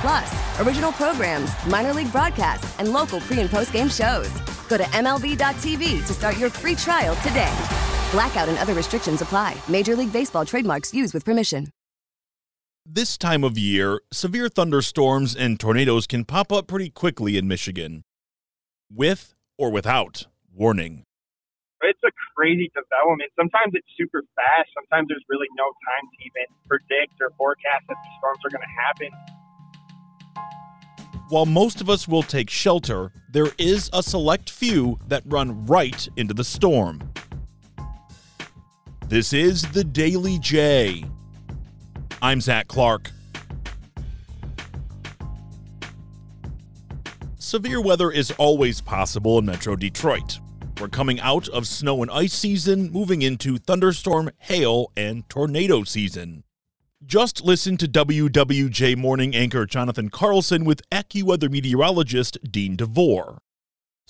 Plus, original programs, minor league broadcasts, and local pre and post game shows. Go to MLB.tv to start your free trial today. Blackout and other restrictions apply. Major League Baseball trademarks used with permission. This time of year, severe thunderstorms and tornadoes can pop up pretty quickly in Michigan. With or without warning. It's a crazy development. Sometimes it's super fast. Sometimes there's really no time to even predict or forecast that the storms are going to happen. While most of us will take shelter, there is a select few that run right into the storm. This is the Daily J. I'm Zach Clark. Severe weather is always possible in Metro Detroit. We're coming out of snow and ice season, moving into thunderstorm, hail, and tornado season. Just listen to WWJ morning anchor Jonathan Carlson with AccuWeather meteorologist Dean DeVore.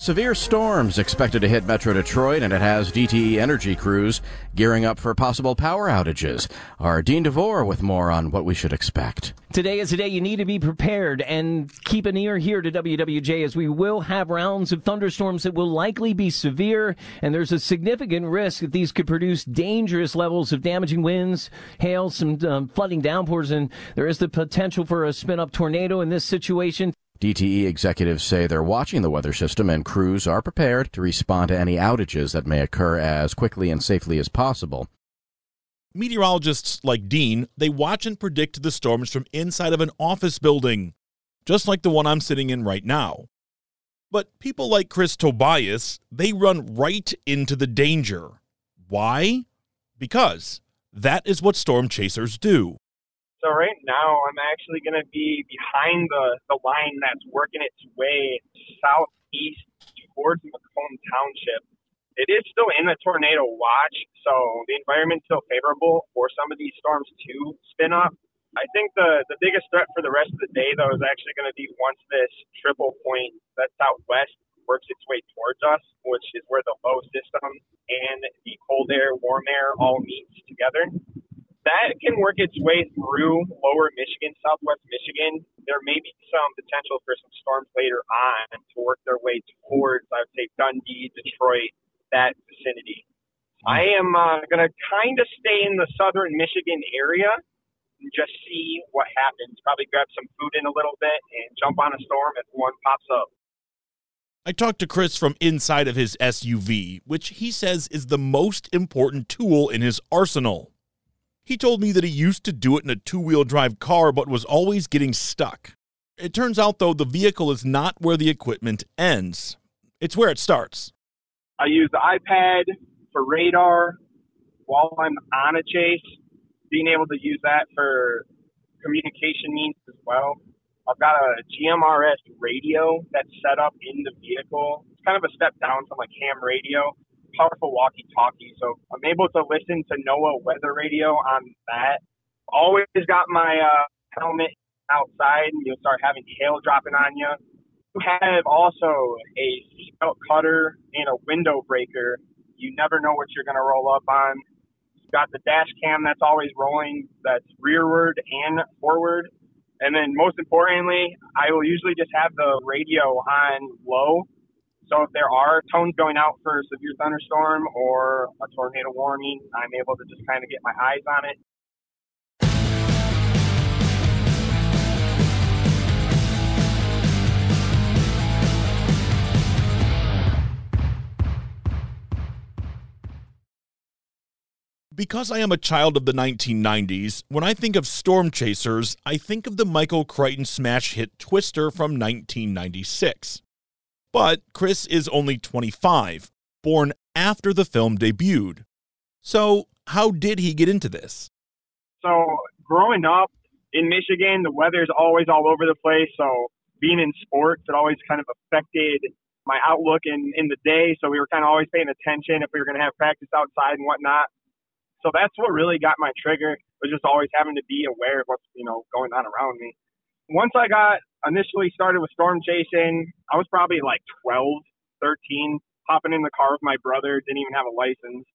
Severe storms expected to hit Metro Detroit, and it has DTE energy crews gearing up for possible power outages. Our Dean DeVore with more on what we should expect. Today is a day you need to be prepared and keep an ear here to WWJ as we will have rounds of thunderstorms that will likely be severe, and there's a significant risk that these could produce dangerous levels of damaging winds, hail, some um, flooding downpours, and there is the potential for a spin up tornado in this situation. DTE executives say they're watching the weather system and crews are prepared to respond to any outages that may occur as quickly and safely as possible. Meteorologists like Dean, they watch and predict the storms from inside of an office building, just like the one I'm sitting in right now. But people like Chris Tobias, they run right into the danger. Why? Because that is what storm chasers do. So right now, I'm actually going to be behind the, the line that's working its way southeast towards Macomb Township. It is still in the tornado watch, so the environment's still favorable for some of these storms to spin up. I think the, the biggest threat for the rest of the day, though, is actually going to be once this triple point that's out west works its way towards us, which is where the low system and the cold air, warm air all meets together that can work its way through lower Michigan, southwest Michigan. There may be some potential for some storms later on to work their way towards, I would say, Dundee, Detroit, that vicinity. I am uh, going to kind of stay in the southern Michigan area and just see what happens. Probably grab some food in a little bit and jump on a storm if one pops up. I talked to Chris from inside of his SUV, which he says is the most important tool in his arsenal. He told me that he used to do it in a two wheel drive car, but was always getting stuck. It turns out, though, the vehicle is not where the equipment ends, it's where it starts. I use the iPad for radar while I'm on a chase, being able to use that for communication means as well. I've got a GMRS radio that's set up in the vehicle. It's kind of a step down from like ham radio powerful walkie-talkie, so I'm able to listen to NOAA weather radio on that. Always got my uh, helmet outside, and you'll start having hail dropping on you. You have also a seatbelt cutter and a window breaker. You never know what you're going to roll up on. You've got the dash cam that's always rolling, that's rearward and forward. And then most importantly, I will usually just have the radio on low so if there are tones going out for a severe thunderstorm or a tornado warning, I'm able to just kind of get my eyes on it. Because I am a child of the 1990s, when I think of storm chasers, I think of the Michael Crichton smash hit Twister from 1996. But Chris is only 25, born after the film debuted. So, how did he get into this? So, growing up in Michigan, the weather is always all over the place. So, being in sports, it always kind of affected my outlook in, in the day. So, we were kind of always paying attention if we were going to have practice outside and whatnot. So, that's what really got my trigger, was just always having to be aware of what's, you know, going on around me. Once I got initially started with storm chasing, I was probably like 12, 13, hopping in the car with my brother, didn't even have a license.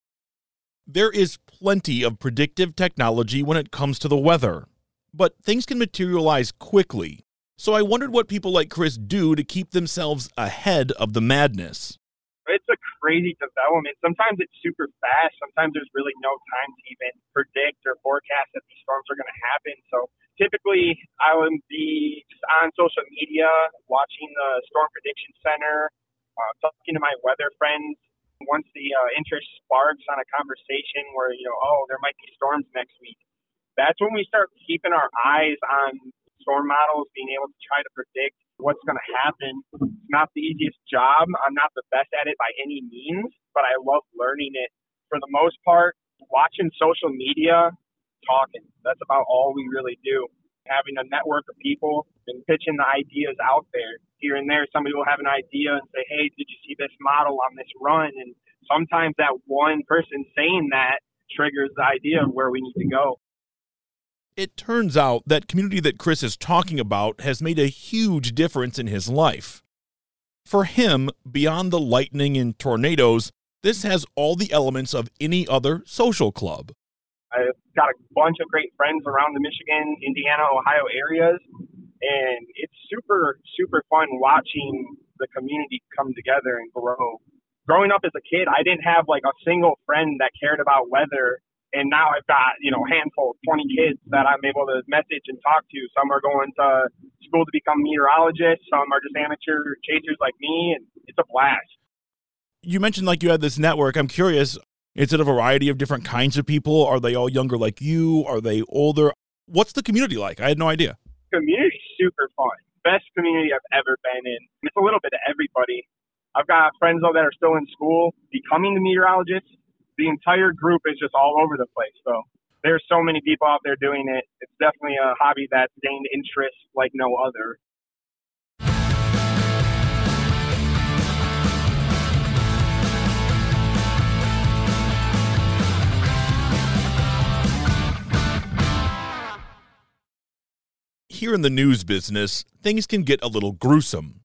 There is plenty of predictive technology when it comes to the weather, but things can materialize quickly. So I wondered what people like Chris do to keep themselves ahead of the madness. It's a crazy development. Sometimes it's super fast. Sometimes there's really no time to even predict or forecast that these storms are going to happen. So typically I would be just on social media, watching the Storm Prediction Center, uh, talking to my weather friends. Once the uh, interest sparks on a conversation where, you know, oh, there might be storms next week, that's when we start keeping our eyes on storm models, being able to try to predict what's going to happen. It's not the easiest job. I'm not the best at it by any means, but I love learning it. For the most part, watching social media talking. That's about all we really do. Having a network of people and pitching the ideas out there. Here and there, somebody will have an idea and say, Hey, did you see this model on this run? And sometimes that one person saying that triggers the idea of where we need to go. It turns out that community that Chris is talking about has made a huge difference in his life. For him, beyond the lightning and tornadoes, this has all the elements of any other social club. I've got a bunch of great friends around the Michigan, Indiana, Ohio areas, and it's super, super fun watching the community come together and grow. Growing up as a kid, I didn't have like a single friend that cared about weather. And now I've got, you know, a handful, 20 kids that I'm able to message and talk to. Some are going to school to become meteorologists. Some are just amateur chasers like me. And it's a blast. You mentioned like you had this network. I'm curious, is it a variety of different kinds of people? Are they all younger like you? Are they older? What's the community like? I had no idea. Community super fun. Best community I've ever been in. It's a little bit of everybody. I've got friends though that are still in school becoming the meteorologists. The entire group is just all over the place. So there's so many people out there doing it. It's definitely a hobby that's gained interest like no other. here in the news business, things can get a little gruesome.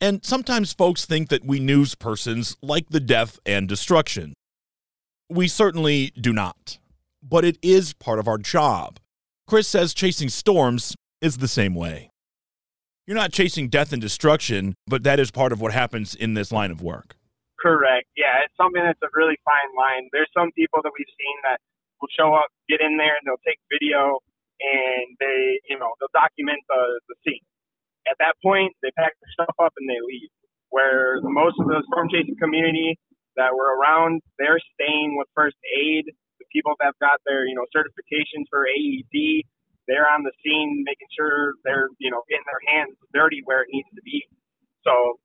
And sometimes folks think that we news persons like the death and destruction. We certainly do not, but it is part of our job. Chris says chasing storms is the same way. You're not chasing death and destruction, but that is part of what happens in this line of work. Correct. Yeah, it's something that's a really fine line. There's some people that we've seen that will show up, get in there, and they'll take video and they, you know, they'll document the, the scene. At that point, they pack their stuff up and they leave. Where most of the storm chasing community that were around, they're staying with first aid. The people that have got their, you know, certifications for AED, they're on the scene making sure they're, you know, getting their hands dirty where it needs to be. So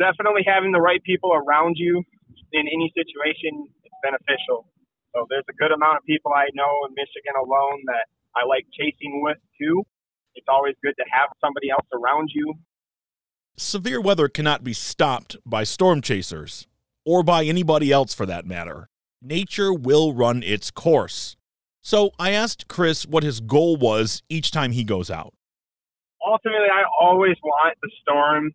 definitely having the right people around you in any situation is beneficial. So there's a good amount of people I know in Michigan alone that I like chasing with too. It's always good to have somebody else around you. Severe weather cannot be stopped by storm chasers, or by anybody else for that matter. Nature will run its course. So I asked Chris what his goal was each time he goes out. Ultimately, I always want the storm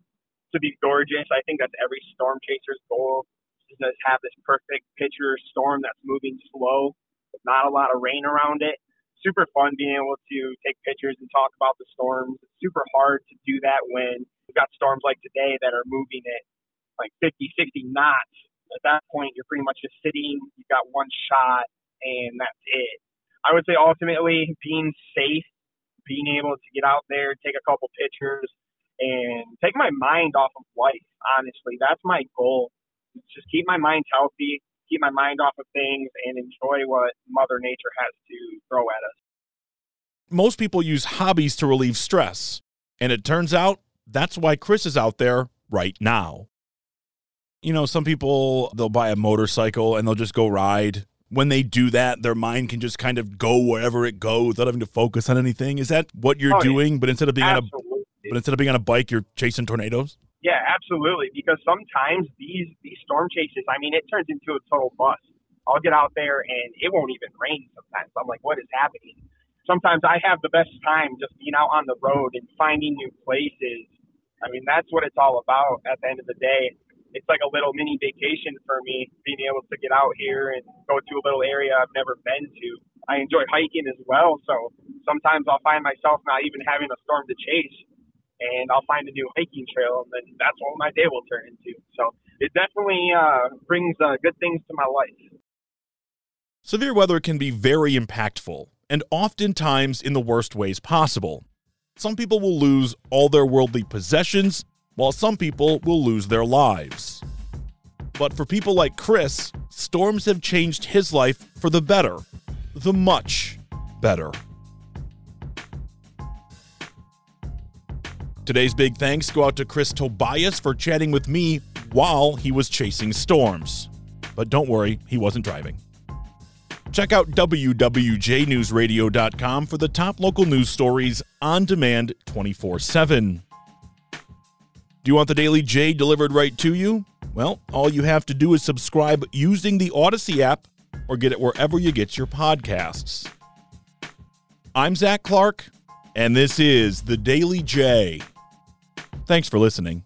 to be gorgeous. I think that's every storm chaser's goal is to have this perfect picture storm that's moving slow with not a lot of rain around it super fun being able to take pictures and talk about the storms. It's super hard to do that when we've got storms like today that are moving at like 50, 60 knots. At that point, you're pretty much just sitting. You've got one shot, and that's it. I would say ultimately being safe, being able to get out there, take a couple pictures, and take my mind off of life. Honestly, that's my goal. Just keep my mind healthy, keep my mind off of things and enjoy what Mother Nature has to throw at us. Most people use hobbies to relieve stress, and it turns out that's why Chris is out there right now. You know, some people they'll buy a motorcycle and they'll just go ride. When they do that, their mind can just kind of go wherever it goes without having to focus on anything. Is that what you're Oh, yeah. doing? But instead of being on a but instead of being on a bike, you're chasing tornadoes? Yeah, absolutely. Because sometimes these these storm chases, I mean, it turns into a total bust. I'll get out there and it won't even rain sometimes. I'm like, what is happening? Sometimes I have the best time just being out on the road and finding new places. I mean, that's what it's all about at the end of the day. It's like a little mini vacation for me, being able to get out here and go to a little area I've never been to. I enjoy hiking as well, so sometimes I'll find myself not even having a storm to chase and I'll find a new hiking trail, and then that's what my day will turn into. So it definitely uh, brings uh, good things to my life. Severe weather can be very impactful, and oftentimes in the worst ways possible. Some people will lose all their worldly possessions, while some people will lose their lives. But for people like Chris, storms have changed his life for the better, the much better. Today's big thanks go out to Chris Tobias for chatting with me while he was chasing storms. But don't worry, he wasn't driving. Check out WWJNewsRadio.com for the top local news stories on demand 24 7. Do you want the Daily J delivered right to you? Well, all you have to do is subscribe using the Audacy app or get it wherever you get your podcasts. I'm Zach Clark, and this is the Daily J. Thanks for listening.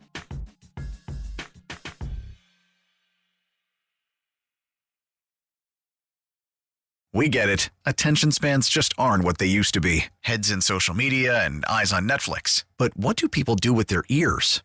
We get it. Attention spans just aren't what they used to be heads in social media and eyes on Netflix. But what do people do with their ears?